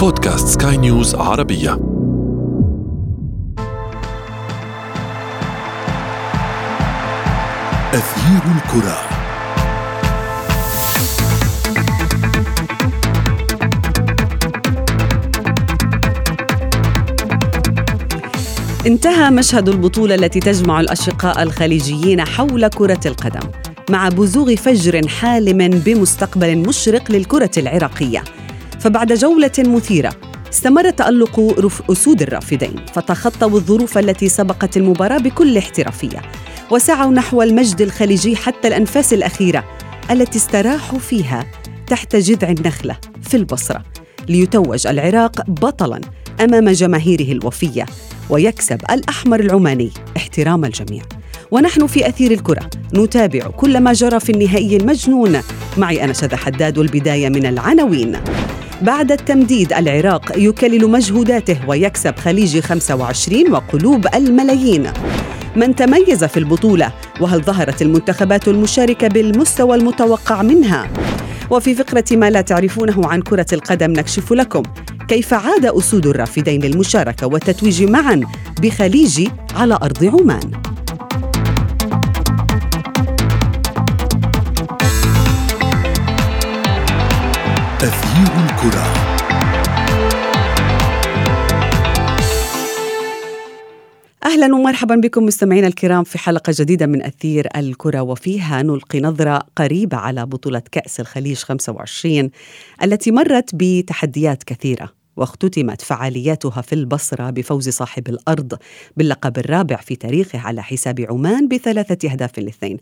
بودكاست سكاي نيوز عربية. أثير الكرة. انتهى مشهد البطولة التي تجمع الأشقاء الخليجيين حول كرة القدم مع بزوغ فجر حالم بمستقبل مشرق للكرة العراقية. فبعد جولة مثيرة استمر تألق أسود الرافدين فتخطوا الظروف التي سبقت المباراة بكل احترافية وسعوا نحو المجد الخليجي حتى الأنفاس الأخيرة التي استراحوا فيها تحت جذع النخلة في البصرة ليتوج العراق بطلاً أمام جماهيره الوفية ويكسب الأحمر العماني احترام الجميع. ونحن في أثير الكرة نتابع كل ما جرى في النهائي المجنون معي أنا شذى حداد والبداية من العناوين. بعد التمديد العراق يكلل مجهوداته ويكسب خليجي 25 وقلوب الملايين. من تميز في البطولة؟ وهل ظهرت المنتخبات المشاركة بالمستوى المتوقع منها؟ وفي فقرة ما لا تعرفونه عن كرة القدم نكشف لكم. كيف عاد أسود الرافدين للمشاركة والتتويج معا بخليجي على أرض عمان؟ أثير الكرة أهلا ومرحبا بكم مستمعينا الكرام في حلقة جديدة من أثير الكرة وفيها نلقي نظرة قريبة على بطولة كأس الخليج 25 التي مرت بتحديات كثيرة واختتمت فعالياتها في البصرة بفوز صاحب الأرض باللقب الرابع في تاريخه على حساب عمان بثلاثة أهداف لاثنين.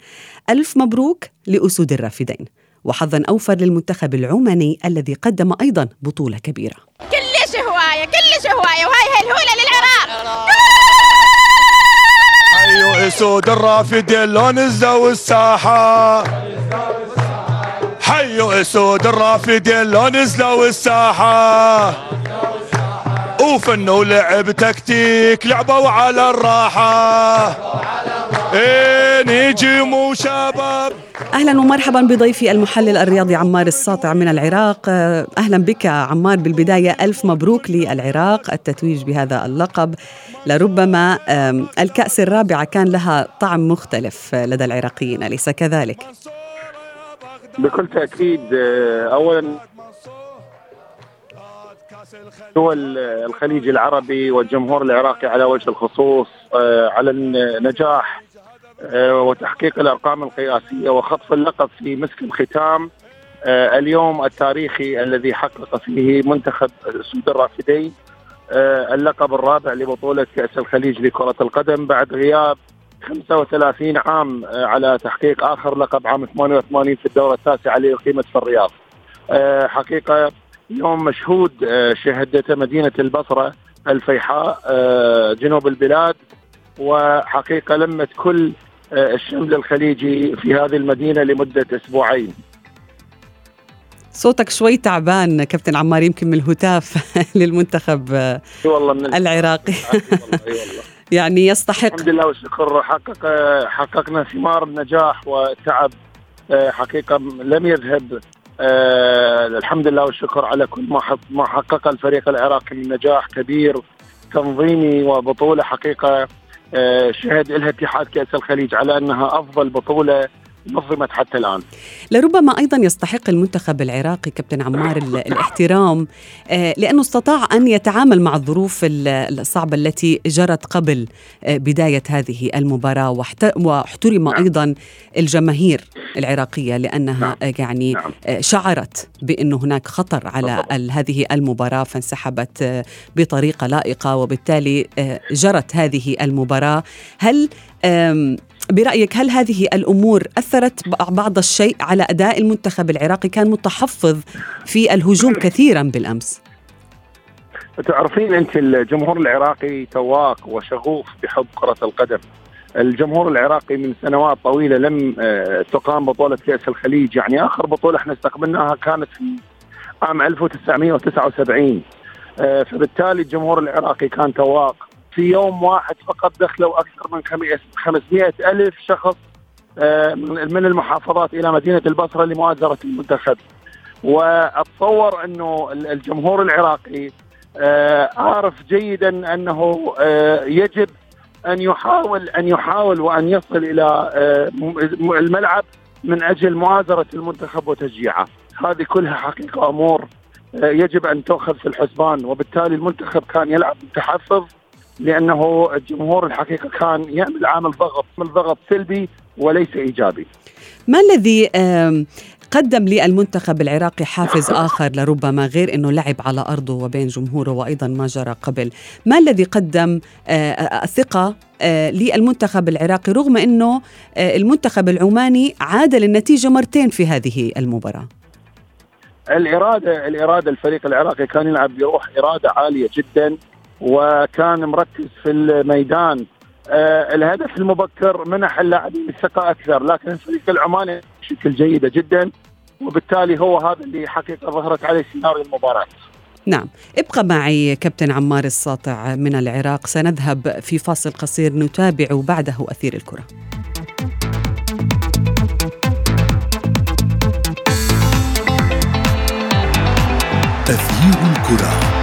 ألف مبروك لأسود الرافدين وحظا أوفر للمنتخب العماني الذي قدم أيضا بطولة كبيرة. كلش هواية كلش هواية وهاي هالهولة للعراق. حيوا اسود الرافدين لو نزلوا الساحة حيوا اسود الرافدين لو نزلوا الساحة وفنوا لعب تكتيك لعبوا على الراحة. إيه نجم وشباب أهلا ومرحبا بضيفي المحلل الرياضي عمار الساطع من العراق. آه، أهلا بك عمار. بالبداية ألف مبروك للعراق التتويج بهذا اللقب. لربما الكأس الرابعه كان لها طعم مختلف آه، لدى العراقيين. أليس كذلك؟ بكل تأكيد آه، اولا دول الخليج العربي والجمهور العراقي على وجه الخصوص على النجاح وتحقيق الأرقام القياسية وخطف اللقب في مسك الختام آه، اليوم التاريخي الذي حقق فيه منتخب سود الرافدين آه، اللقب الرابع لبطولة كأس الخليج لكرة القدم بعد غياب 35 عام آه، على تحقيق آخر لقب عام 88 في الدوره التاسعه اللي اقيمت في الرياض. آه، حقيقة يوم مشهود آه، شهدته مدينة البصرة الفيحاء آه، جنوب البلاد وحقيقة لمت كل آه، الشمل الخليجي في هذه المدينة لمدة أسبوعين. صوتك شوي تعبان كابتن عمار يمكن من الهتاف للمنتخب آه، والله من العراقي. والله والله. يعني يستحق. الحمد لله والشكر. حقق حققنا ثمار النجاح والتعب آه، حقيقة لم يذهب آه، الحمد لله والشكر على كل ما ما حقق الفريق العراقي من نجاح كبير تنظيمي وبطولة حقيقة. آه، شهد لها اتحاد كأس الخليج على أنها أفضل بطولة نظمت حتى الآن. لربما أيضا يستحق المنتخب العراقي كابتن عمار ال- الاحترام آه، لأنه استطاع أن يتعامل مع الظروف ال- الصعبة التي جرت قبل آه، بداية هذه المباراة واحت- واحترم أيضا الجماهير العراقية لأنها نعم. آه، يعني نعم. شعرت بانه هناك خطر على هذه المباراة فانسحبت بطريقة لائقة وبالتالي جرت هذه المباراة هل برأيك هل هذه الأمور أثرت بعض الشيء على أداء المنتخب العراقي؟ كان متحفظ في الهجوم كثيرا بالأمس. تعرفين أنت الجمهور العراقي تواق وشغوف بحب كرة القدم. الجمهور العراقي من سنوات طويلة لم آه، تقام بطولة كأس الخليج، يعني آخر بطولة إحنا استقبلناها كانت في عام 1979 آه، فبالتالي الجمهور العراقي كان تواق. في يوم واحد فقط دخلوا أكثر من 500 ألف شخص آه، من المحافظات إلى مدينة البصرة لمؤازرة المنتخب. وأتصور أنه الجمهور العراقي آه، عارف جيدا أنه آه، يجب أن يحاول أن يحاول وأن يصل آه، الملعب من أجل مؤازرة المنتخب وتشجيعه، هذه كلها حقيقة امور يجب أن تؤخذ في الحسبان وبالتالي المنتخب كان يلعب متحفظ لأنه الجمهور الحقيقة كان يعمل عامل ضغط، عامل ضغط سلبي وليس إيجابي. ما الذي قدم للمنتخب العراقي حافز آخر لربما غير أنه لعب على أرضه وبين جمهوره وأيضا ما جرى قبل؟ ما الذي قدم الثقة آه، آه، للمنتخب العراقي رغم آه، المنتخب العماني عاد للنتيجة مرتين في هذه المباراة؟ الإرادة الإرادة الفريق العراقي كان يلعب بروح إرادة عالية جدا. وكان مركز في الميدان. آه الهدف المبكر منح اللاعبين الثقة أكثر لكن الفريق العماني بشكل جيده جدا وبالتالي هو هذا اللي حقيقة ظهرت عليه سيناريو المباراة. نعم. ابقى معي كابتن عمار الساطع من العراق. سنذهب في فاصل قصير نتابع بعده أثير الكرة. أثير الكرة.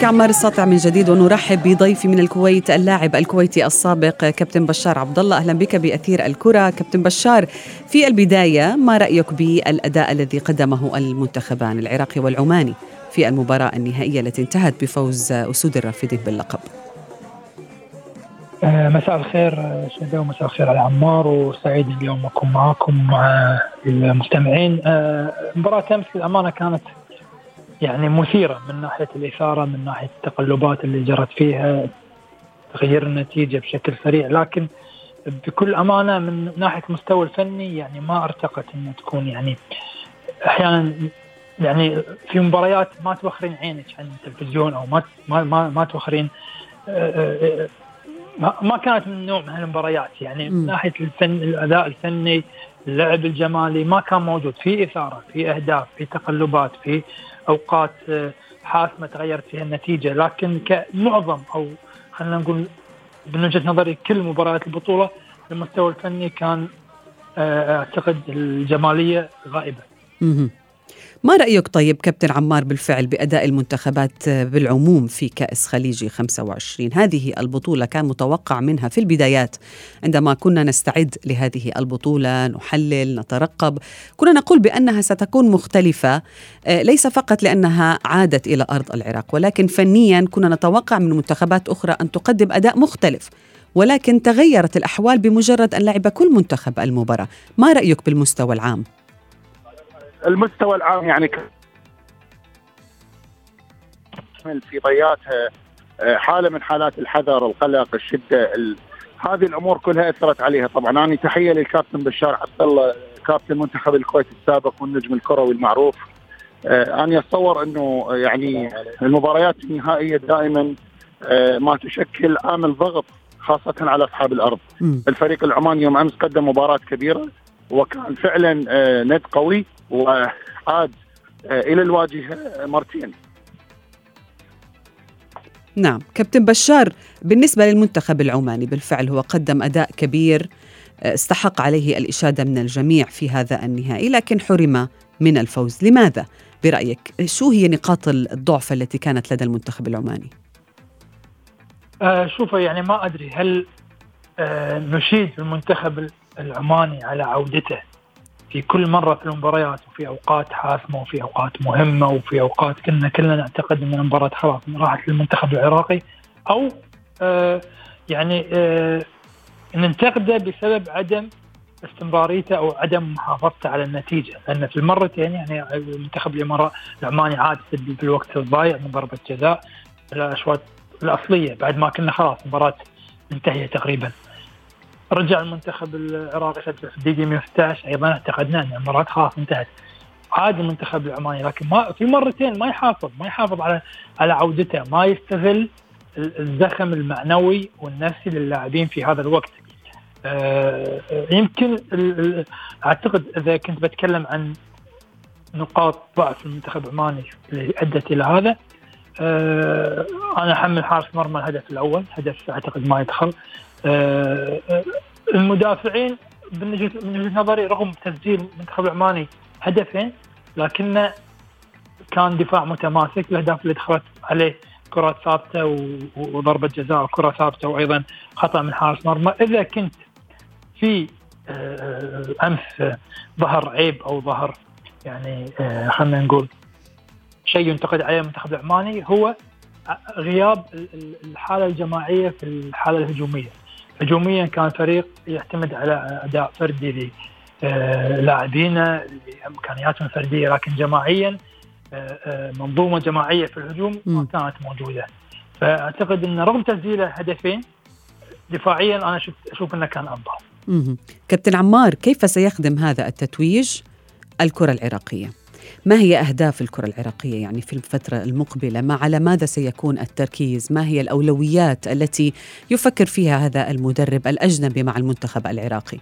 بك عمار الساطع من جديد ونرحب بضيفي من الكويت اللاعب الكويتي السابق كابتن بشار عبد الله أهلا بك بأثير الكرة كابتن بشار. في البداية ما رأيك بالأداء الذي قدمه المنتخبان العراقي والعماني في المباراة النهائية التي انتهت بفوز أسود الرافدين باللقب؟ آه، مساء الخير شهداء ومساء الخير على عمار وسعيد اليوم أكون معكم مع المستمعين. آه، مباراة أمس للأمانة كانت يعني مثيرة من ناحية الإثارة من ناحية التقلبات اللي جرت فيها تغيير النتيجة بشكل سريع. لكن بكل أمانة من ناحية المستوى الفني يعني ما ارتقت إنه تكون يعني أحيانا يعني في مباريات ما توخرين عينك عن التلفزيون أو ما ما ما, ما توخرين آه، ما كانت من نوع من هالمباريات. يعني من ناحية الفن الأداء الفني اللعب الجمالي ما كان موجود. في إثارة في أهداف في تقلبات في أوقات آه، حاسمة تغيرت فيها النتيجة لكن كمعظم أو خلينا نقول من وجهة نظري كل مباريات البطولة المستوى الفني كان آه، أعتقد الجمالية غائبة. ما رأيك طيب كابتن عمار بالفعل بأداء المنتخبات بالعموم في كأس خليجي 25 هذه البطولة كان متوقع منها في البدايات. عندما كنا نستعد لهذه البطولة نحلل نترقب كنا نقول بأنها ستكون مختلفة آه، ليس فقط لأنها عادت إلى أرض العراق ولكن فنيا كنا نتوقع من منتخبات أخرى أن تقدم أداء مختلف. ولكن تغيرت الأحوال بمجرد أن لعب كل منتخب المباراة. ما رأيك بالمستوى العام؟ المستوى العام يعني في ضياتها آه، حالة من حالات الحذر القلق الشدة ال... هذه الأمور كلها أثرت عليها. طبعا أنا تحية للكابتن بشار عبد الله كابتن منتخب الكويت السابق والنجم الكروي المعروف. آه، أنا أتصور إنه يعني المباريات النهائية دائما آه، ما تشكل عامل ضغط خاصة على أصحاب الأرض. م. الفريق العماني يوم أمس قدم مباراة كبيرة. وكان فعلا ند قوي وعاد آه، إلى الواجهة مرتين نعم. كابتن بشار بالنسبة للمنتخب العماني بالفعل هو قدم أداء كبير آه، استحق عليه الإشادة من الجميع في هذا النهائي لكن حرم من الفوز. لماذا؟ برأيك شو هي نقاط الضعف التي كانت لدى المنتخب العماني؟ آه شوف يعني ما أدري هل آه نشيد المنتخب العماني على عودته. في كل مرة في المباريات وفي أوقات حاسمة وفي أوقات مهمة وفي أوقات كنا كلنا نعتقد إن المباراة خلاص راحت للمنتخب العراقي أو آه يعني آه ننتقده بسبب عدم استمراريته أو عدم محافظته على النتيجة. لأن في المرتين يعني المنتخب الإمارات العماني عاد في الوقت الضايع من ضربة جزاء. الأشواط الأصلية بعد ما كنا خلاص المباراة منتهيه تقريبا. رجع المنتخب العراقي في الدقيقة 116 أيضا اعتقدنا أن المباراة خلاص انتهت. عاد المنتخب العماني لكن ما في مرتين ما يحافظ ما يحافظ على على عودته ما يستغل الزخم المعنوي والنفسي للاعبين في هذا الوقت. آه، يمكن أعتقد إذا كنت بتكلم عن نقاط ضعف المنتخب العماني اللي أدت إلى هذا آه، أنا أحمل حارس مرمى الهدف الأول هدف أعتقد ما يدخل. المدافعين من وجهه نظري رغم تسجيل المنتخب العماني هدفين لكنه كان دفاع متماسك الأهداف اللي دخلت عليه كرات ثابتة وضربة جزاء وكرة ثابتة وأيضا خطأ من حارس مرمى إذا كنت في آه، امس ظهر عيب أو ظهر يعني آه، خلينا نقول شيء ينتقد عليه المنتخب العماني هو غياب الحالة الجماعية في الحالة الهجومية. هجوميا كان فريق يعتمد على أداء فردي للاعبينه لإمكانياتهم الفردية لكن جماعيا آه، آه، منظومة جماعية في الهجوم ما كانت موجودة فأعتقد إن رغم تسجيله هدفين دفاعيا أنا شفت أشوف إنه كان أفضل. كابتن عمار كيف سيخدم هذا التتويج الكرة العراقية؟ ما هي أهداف الكرة العراقية يعني في الفترة المقبلة؟ ما على ماذا سيكون التركيز؟ ما هي الأولويات التي يفكر فيها هذا المدرب الأجنبي مع المنتخب العراقي؟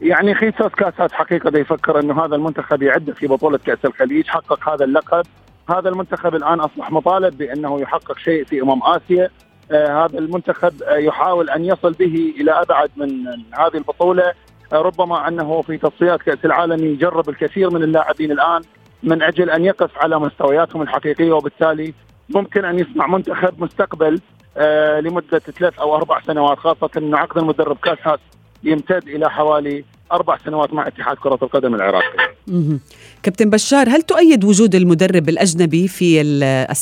يعني خيسوس كاسات حقيقة دا يفكر إنه هذا المنتخب يعد في بطولة كأس الخليج حقق هذا اللقب هذا المنتخب الآن أصبح مطالب بأنه يحقق شيء في أمم آسيا آه هذا المنتخب آه يحاول أن يصل به إلى أبعد من هذه البطولة آه ربما أنه في تصفيات كأس العالم يجرب الكثير من اللاعبين الآن من أجل أن يقف على مستوياتهم الحقيقية وبالتالي ممكن أن يصنع منتخب مستقبل آه لمدة ثلاث أو أربع سنوات خاصة انه عقد المدرب كاساس يمتد إلى حوالي أربع سنوات مع اتحاد كرة القدم العراقي. كابتن بشار هل تؤيد وجود المدرب الأجنبي في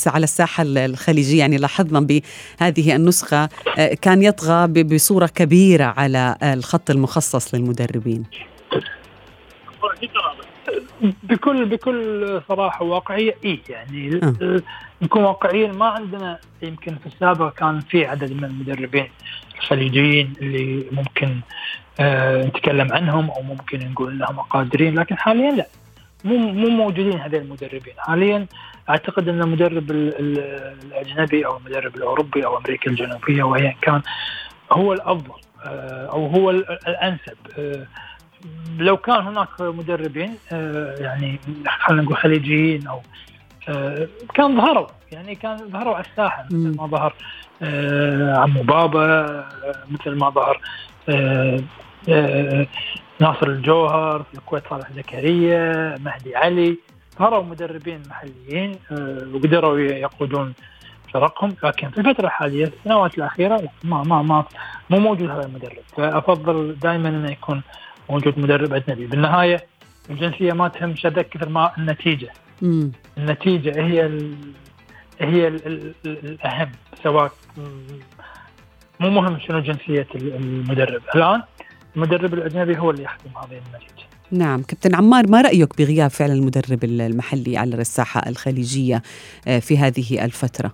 على الساحة الخليجية يعني لاحظنا بهذه النسخة آه، كان يطغى بصورة كبيرة على الخط المخصص للمدربين. بكل بكل صراحة وواقعيه اي يعني أه. نكون واقعيين ما عندنا يمكن في السابق كان في عدد من المدربين الخليجيين اللي ممكن آه نتكلم عنهم أو ممكن نقول إنهم قادرين لكن حاليا لا مو مو موجودين هذول المدربين حاليا أعتقد إن المدرب الأجنبي أو المدرب الأوروبي أو أمريكا الجنوبية وايا كان هو الأفضل آه أو هو الأنسب آه لو كان هناك مدربين آه يعني خلينا نقول خليجيين أو آه كان ظهروا يعني كان ظهروا على الساحة مثل ما ظهر آه عمو بابا مثل ما ظهر ناصر الجوهر في الكويت صالح زكريا مهدي علي ظهروا مدربين محليين وقدروا يقودون فرقهم. لكن في الفترة الحالية السنوات الأخيرة لا ما ما ما مو موجود هذا المدرب. فأفضل دائما انه يكون موجود مدرب أجنبي. بالنهاية الجنسية ما تهم شدك كثر ما النتيجة. مم. النتيجة هي ال هي ال ال الأهم سواء مو مهم شنو جنسية المدرب. الآن المدرب الأجنبي هو اللي يحكم هذه النتيجة. نعم كابتن عمار ما رأيك بغياب فعلا المدرب المحلي على الساحه الخليجية آه، في هذه الفترة؟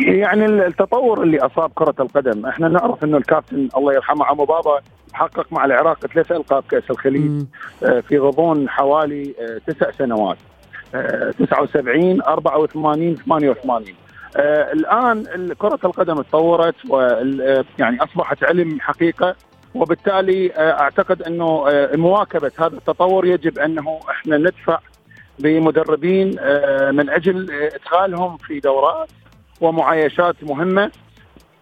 يعني التطور اللي أصاب كرة القدم إحنا نعرف إنه الكابتن الله يرحمه عمو بابا حقق مع العراق ثلاث ألقاب كأس الخليج آه، في غضون حوالي آه، تسع سنوات. 79 84 88 الآن كرة القدم تطورت ويعني أصبحت علم حقيقة وبالتالي آه، أعتقد أنه مواكبة هذا التطور يجب أنه إحنا ندفع بمدربين من أجل إدخالهم في دورات ومعايشات مهمة.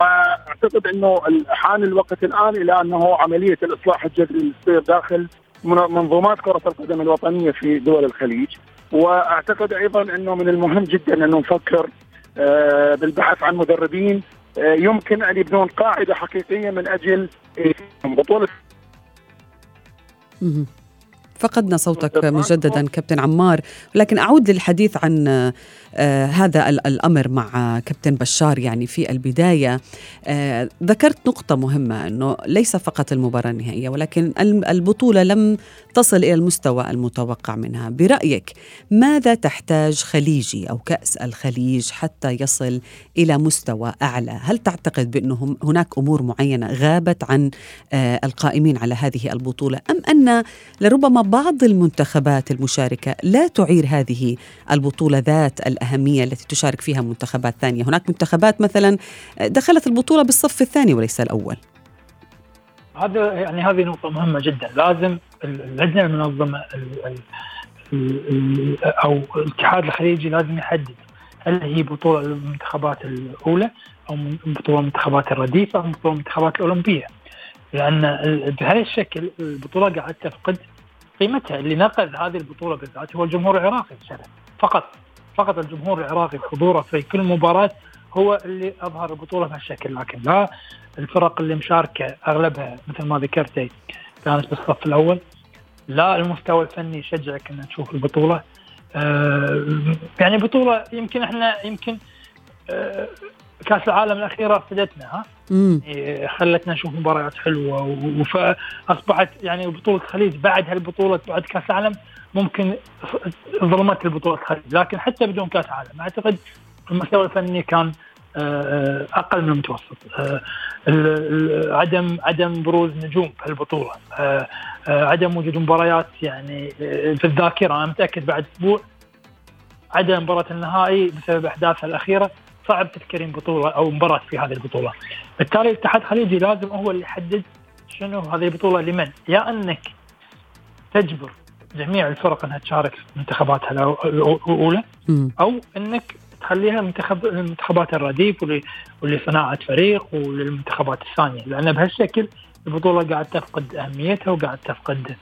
اعتقد إنه حان الوقت الآن إلى أنه عملية الإصلاح الجذري اللي تصير داخل منظومات كرة القدم الوطنية في دول الخليج. وأعتقد أيضا إنه من المهم جدا انه نفكر آه، بالبحث عن مدربين. آه، يمكن أن يبنون قاعدة حقيقية من أجل بطولة فقدنا صوتك مجددا كابتن عمار. ولكن أعود للحديث عن آه هذا الأمر مع كابتن بشار يعني في البداية. آه ذكرت نقطة مهمة إنه ليس فقط المباراة النهائية ولكن البطولة لم تصل إلى المستوى المتوقع منها. برأيك ماذا تحتاج خليجي أو كأس الخليج حتى يصل إلى مستوى أعلى؟ هل تعتقد بأنه هناك أمور معينة غابت عن آه القائمين على هذه البطولة؟ أم أن لربما بعض المنتخبات المشاركة لا تعير هذه البطولة ذات الأهمية التي تشارك فيها منتخبات ثانية. هناك منتخبات مثلا دخلت البطولة بالصف الثاني وليس الأول. هذا يعني هذه نقطة مهمة جدا. لازم اللجنة المنظمة أو الاتحاد الخليجي لازم يحدد هل هي بطولة المنتخبات الأولى أو بطولة المنتخبات الرديفة أو بطولة المنتخبات الأولمبية. لأن بهذا الشكل البطولة قاعدة تفقد قيمتها اللي نقل هذه البطولة بالذات هو الجمهور العراقي فقط فقط الجمهور العراقي حضوره في كل مباراة هو اللي أظهر البطولة بهالشكل. لكن لا الفرق اللي مشاركة أغلبها مثل ما ذكرتي كانت بالصف الأول. لا المستوى الفني يشجعك ان تشوف البطولة. آه يعني بطولة يمكن إحنا يمكن آه كاس العالم الأخيرة فدتنا ها؟ يعني خلتنا نشوف مباريات حلوة فاصبحت يعني بطولة الخليج بعد هالبطولة بعد كاس العالم ممكن ظلمت البطولة الخليج لكن حتى بدون كاس عالم أعتقد المستوى الفني كان آه، أقل من المتوسط. آه، عدم عدم بروز نجوم في البطولة. آه، عدم وجود مباريات يعني في الذاكرة. أنا متأكد بعد أسبوع عدم مباراة النهائي بسبب أحداثها الأخيرة صعب تذكرين بطولة أو مباراة في هذه البطولة. بالتالي الاتحاد الخليجي لازم هو اللي يحدد شنو هذه البطولة لمن. يا أنك تجبر جميع الفرق أنها تشارك في منتخباتها الأولى أو أنك تخليها منتخب المنتخبات الرديف ولصناعة فريق وللمنتخبات الثانية. لأن بهالشكل البطولة قاعد تفقد أهميتها وقاعد تفقد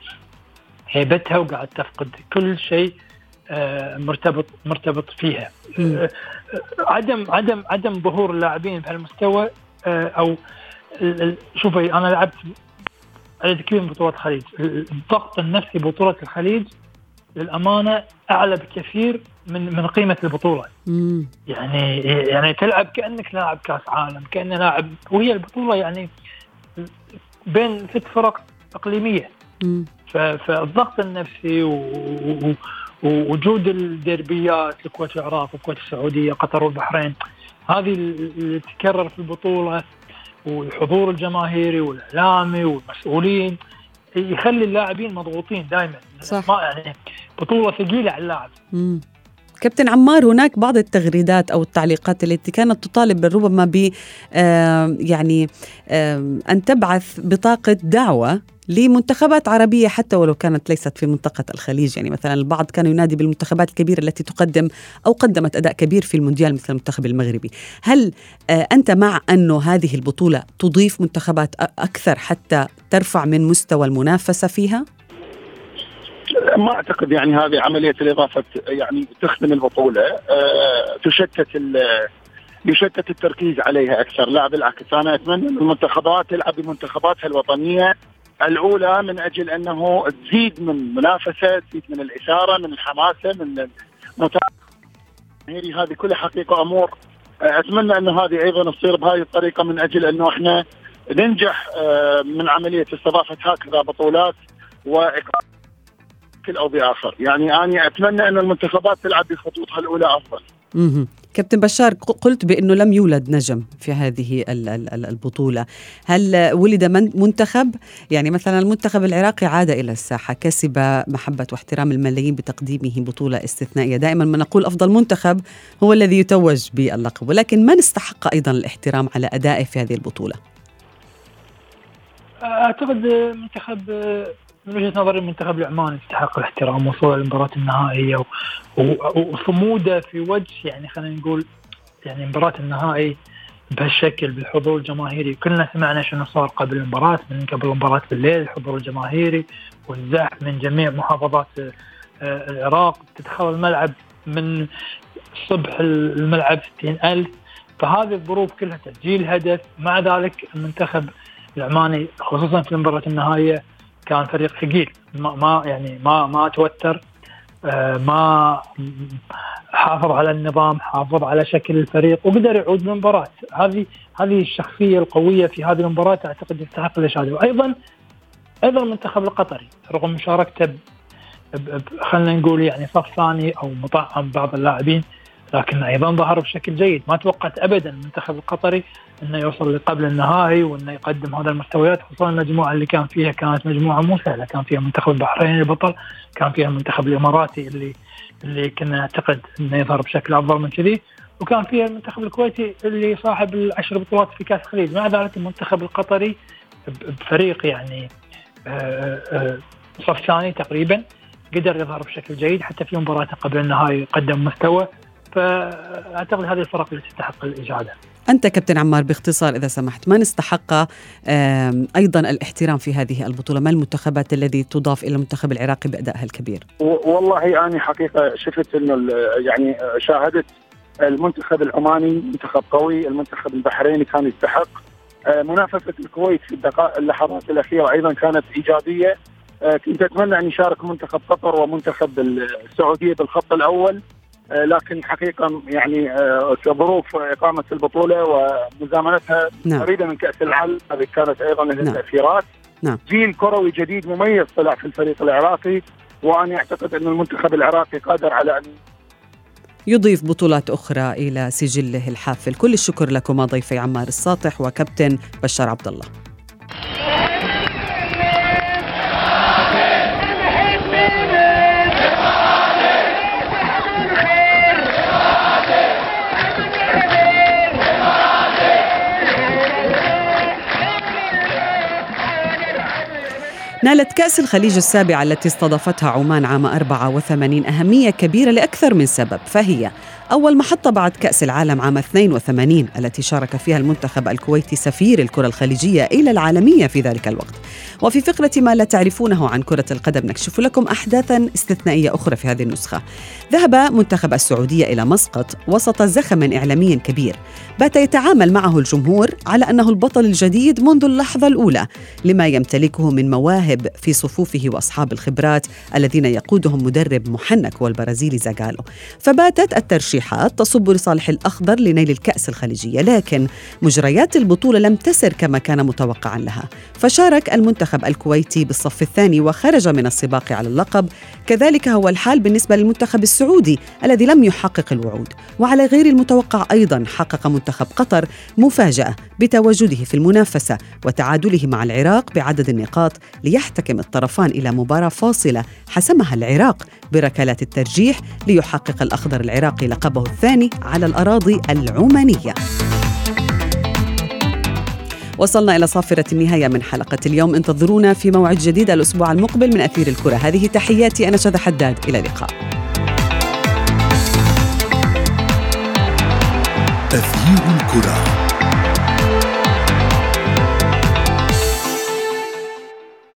هيبتها وقاعد تفقد كل شيء مرتبط مرتبط فيها. آه، عدم عدم عدم ظهور اللاعبين بهالمستوى آه، أو شوفي أنا لعبت عدد كبير من بطولات الخليج. الضغط النفسي بطولة الخليج للأمانة أعلى بكثير من من قيمة البطولة. مم. يعني يعني تلعب كأنك لاعب كأس عالم كانه لاعب وهي البطولة يعني بين ست فرق إقليمية. فالضغط النفسي ووجود الديربيات الكويت والعراق والكويت السعودية قطر والبحرين هذه اللي تتكرر في البطولة والحضور الجماهيري والإعلامي والمسؤولين يخلي اللاعبين مضغوطين دائما صح. ما يعني بطولة ثقيلة على اللاعب. كابتن عمار هناك بعض التغريدات أو التعليقات التي كانت تطالب ربما ب يعني أن تبعث بطاقة دعوة لمنتخبات عربية حتى ولو كانت ليست في منطقة الخليج. يعني مثلا البعض كان ينادي بالمنتخبات الكبيرة التي تقدم أو قدمت أداء كبير في المونديال مثل المنتخب المغربي. هل آه، أنت مع أنه هذه البطولة تضيف منتخبات أكثر حتى ترفع من مستوى المنافسة فيها؟ ما أعتقد يعني هذه عملية الإضافة يعني تخدم البطولة. أه تشتت يشتت التركيز عليها أكثر. لا بالعكس أنا أتمنى إن المنتخبات تلعب بمنتخباتها الوطنية الأولى من أجل أنه تزيد من منافسة تزيد من الإثارة من الحماسة من المتابعه هذه كلها حقيقة أمور. أتمنى انه هذه أيضا تصير بهذه الطريقة من أجل أنه إحنا ننجح آه، من عملية استضافة هكذا بطولات وإقامة أو باخر، يعني أنا أتمنى أن المنتخبات تلعب بخطوطها الأولى أفضل. كابتن بشار قلت بأنه لم يولد نجم في هذه البطولة، هل ولد منتخب؟ يعني مثلا المنتخب العراقي عاد إلى الساحة، كسب محبة واحترام الملايين بتقديمه بطولة استثنائية، دائما ما نقول أفضل منتخب هو الذي يتوج باللقب، ولكن من استحق أيضا الاحترام على أدائه في هذه البطولة؟ أعتقد منتخب من وجهة نظري المنتخب العماني يستحق الاحترام وصوله للمباراه النهائية وصموده في وجه يعني خلينا نقول يعني مباراة النهائي بهالشكل بالحضور الجماهيري. كلنا سمعنا شنو صار قبل المباراة من قبل المباراة بالليل الحضور الجماهيري والزحف من جميع محافظات آه، العراق. تدخل الملعب من الصبح الملعب 60000 فهذه الظروف كلها تسجيل هدف. مع ذلك المنتخب العماني خصوصا في المباراة النهائية كان فريق ثقيل. ما, ما يعني ما ما توتر آه، ما حافظ على النظام حافظ على شكل الفريق وقدر يعود للمباراة. هذه هذه الشخصية القوية في هذه المباراة أعتقد يستحق الإشادة. وأيضا أيضا المنتخب القطري رغم مشاركته خلينا نقول يعني صف ثاني أو مطعم بعض اللاعبين لكن أيضا ظهر بشكل جيد. ما توقعت ابدا المنتخب القطري إنه يوصل لقبل النهائي وإنه يقدم هذا المستويات خصوصا المجموعة اللي كان فيها كانت مجموعة مو سهلة. كان فيها منتخب البحرين البطل كان فيها المنتخب الإماراتي اللي اللي كنا نعتقد إنه يظهر بشكل أفضل من كذي وكان فيها المنتخب الكويتي اللي صاحب العشر بطولات في كأس الخليج. مع ذلك المنتخب القطري بفريق يعني آه، آه، صف ثاني تقريبا قدر يظهر بشكل جيد حتى في مباراته قبل النهائي قدم مستوى. فأعتقد هذه الفرق اللي تستحق الإجادة. أنت كابتن عمار باختصار إذا سمحت ما نستحق أيضا الاحترام في هذه البطولة؟ ما المنتخبات الذي تضاف إلى المنتخب العراقي بأدائها الكبير؟ والله أنا حقيقة شفت أنه يعني شاهدت المنتخب العماني منتخب قوي المنتخب البحريني كان يستحق. آه، منافسة الكويت في الدقائق اللحظات الأخيرة أيضا كانت إيجابية. آه، كنت أتمنى أن يشارك منتخب قطر ومنتخب السعودية بالخط الأول. لكن حقيقة يعني كظروف إقامة البطولة ومزامنتها نعم. قريبة من كأس العالم هذه كانت أيضا لها نعم. تاثيرات نعم. جيل كروي جديد مميز طلع في الفريق العراقي وأنا أعتقد أن المنتخب العراقي قادر على أن يضيف بطولات أخرى إلى سجله الحافل كل الشكر لكما ضيفي عمار الساطح وكابتن بشار عبد الله نالت كأس الخليج السابعة التي استضافتها عمان عام 84 أهمية كبيرة لأكثر من سبب فهي أول محطة بعد كأس العالم عام 82 التي شارك فيها المنتخب الكويتي سفير الكرة الخليجية إلى العالمية في ذلك الوقت. وفي فقرة ما لا تعرفونه عن كرة القدم نكشف لكم أحداثا استثنائية أخرى في هذه النسخة. ذهب منتخب السعودية إلى مسقط وسط زخم إعلامي كبير. بات يتعامل معه الجمهور على أنه البطل الجديد منذ اللحظة الأولى لما يمتلكه من مواهب في صفوفه وأصحاب الخبرات الذين يقودهم مدرب محنك والبرازيلي زاغالو. فباتت الترشيحات تصب لصالح الأخضر لنيل الكأس الخليجية لكن مجريات البطولة لم تسر كما كان متوقعا لها. فشارك المنتخب الكويتي بالصف الثاني وخرج من السباق على اللقب. كذلك هو الحال بالنسبة للمنتخب السعودي الذي لم يحقق الوعود. وعلى غير المتوقع أيضا حقق منتخب قطر مفاجأة بتواجده في المنافسة وتعادله مع العراق بعدد النقاط ليحتكم الطرفان إلى مباراة فاصلة حسمها العراق بركلات الترجيح ليحقق الأخضر العراقي لقبه الثاني على الأراضي العمانية. وصلنا إلى صافرة النهاية من حلقة اليوم. انتظرونا في موعد جديد الأسبوع المقبل من أثير الكرة. هذه تحياتي أنا شذى حداد. إلى اللقاء. تغيير الكرة.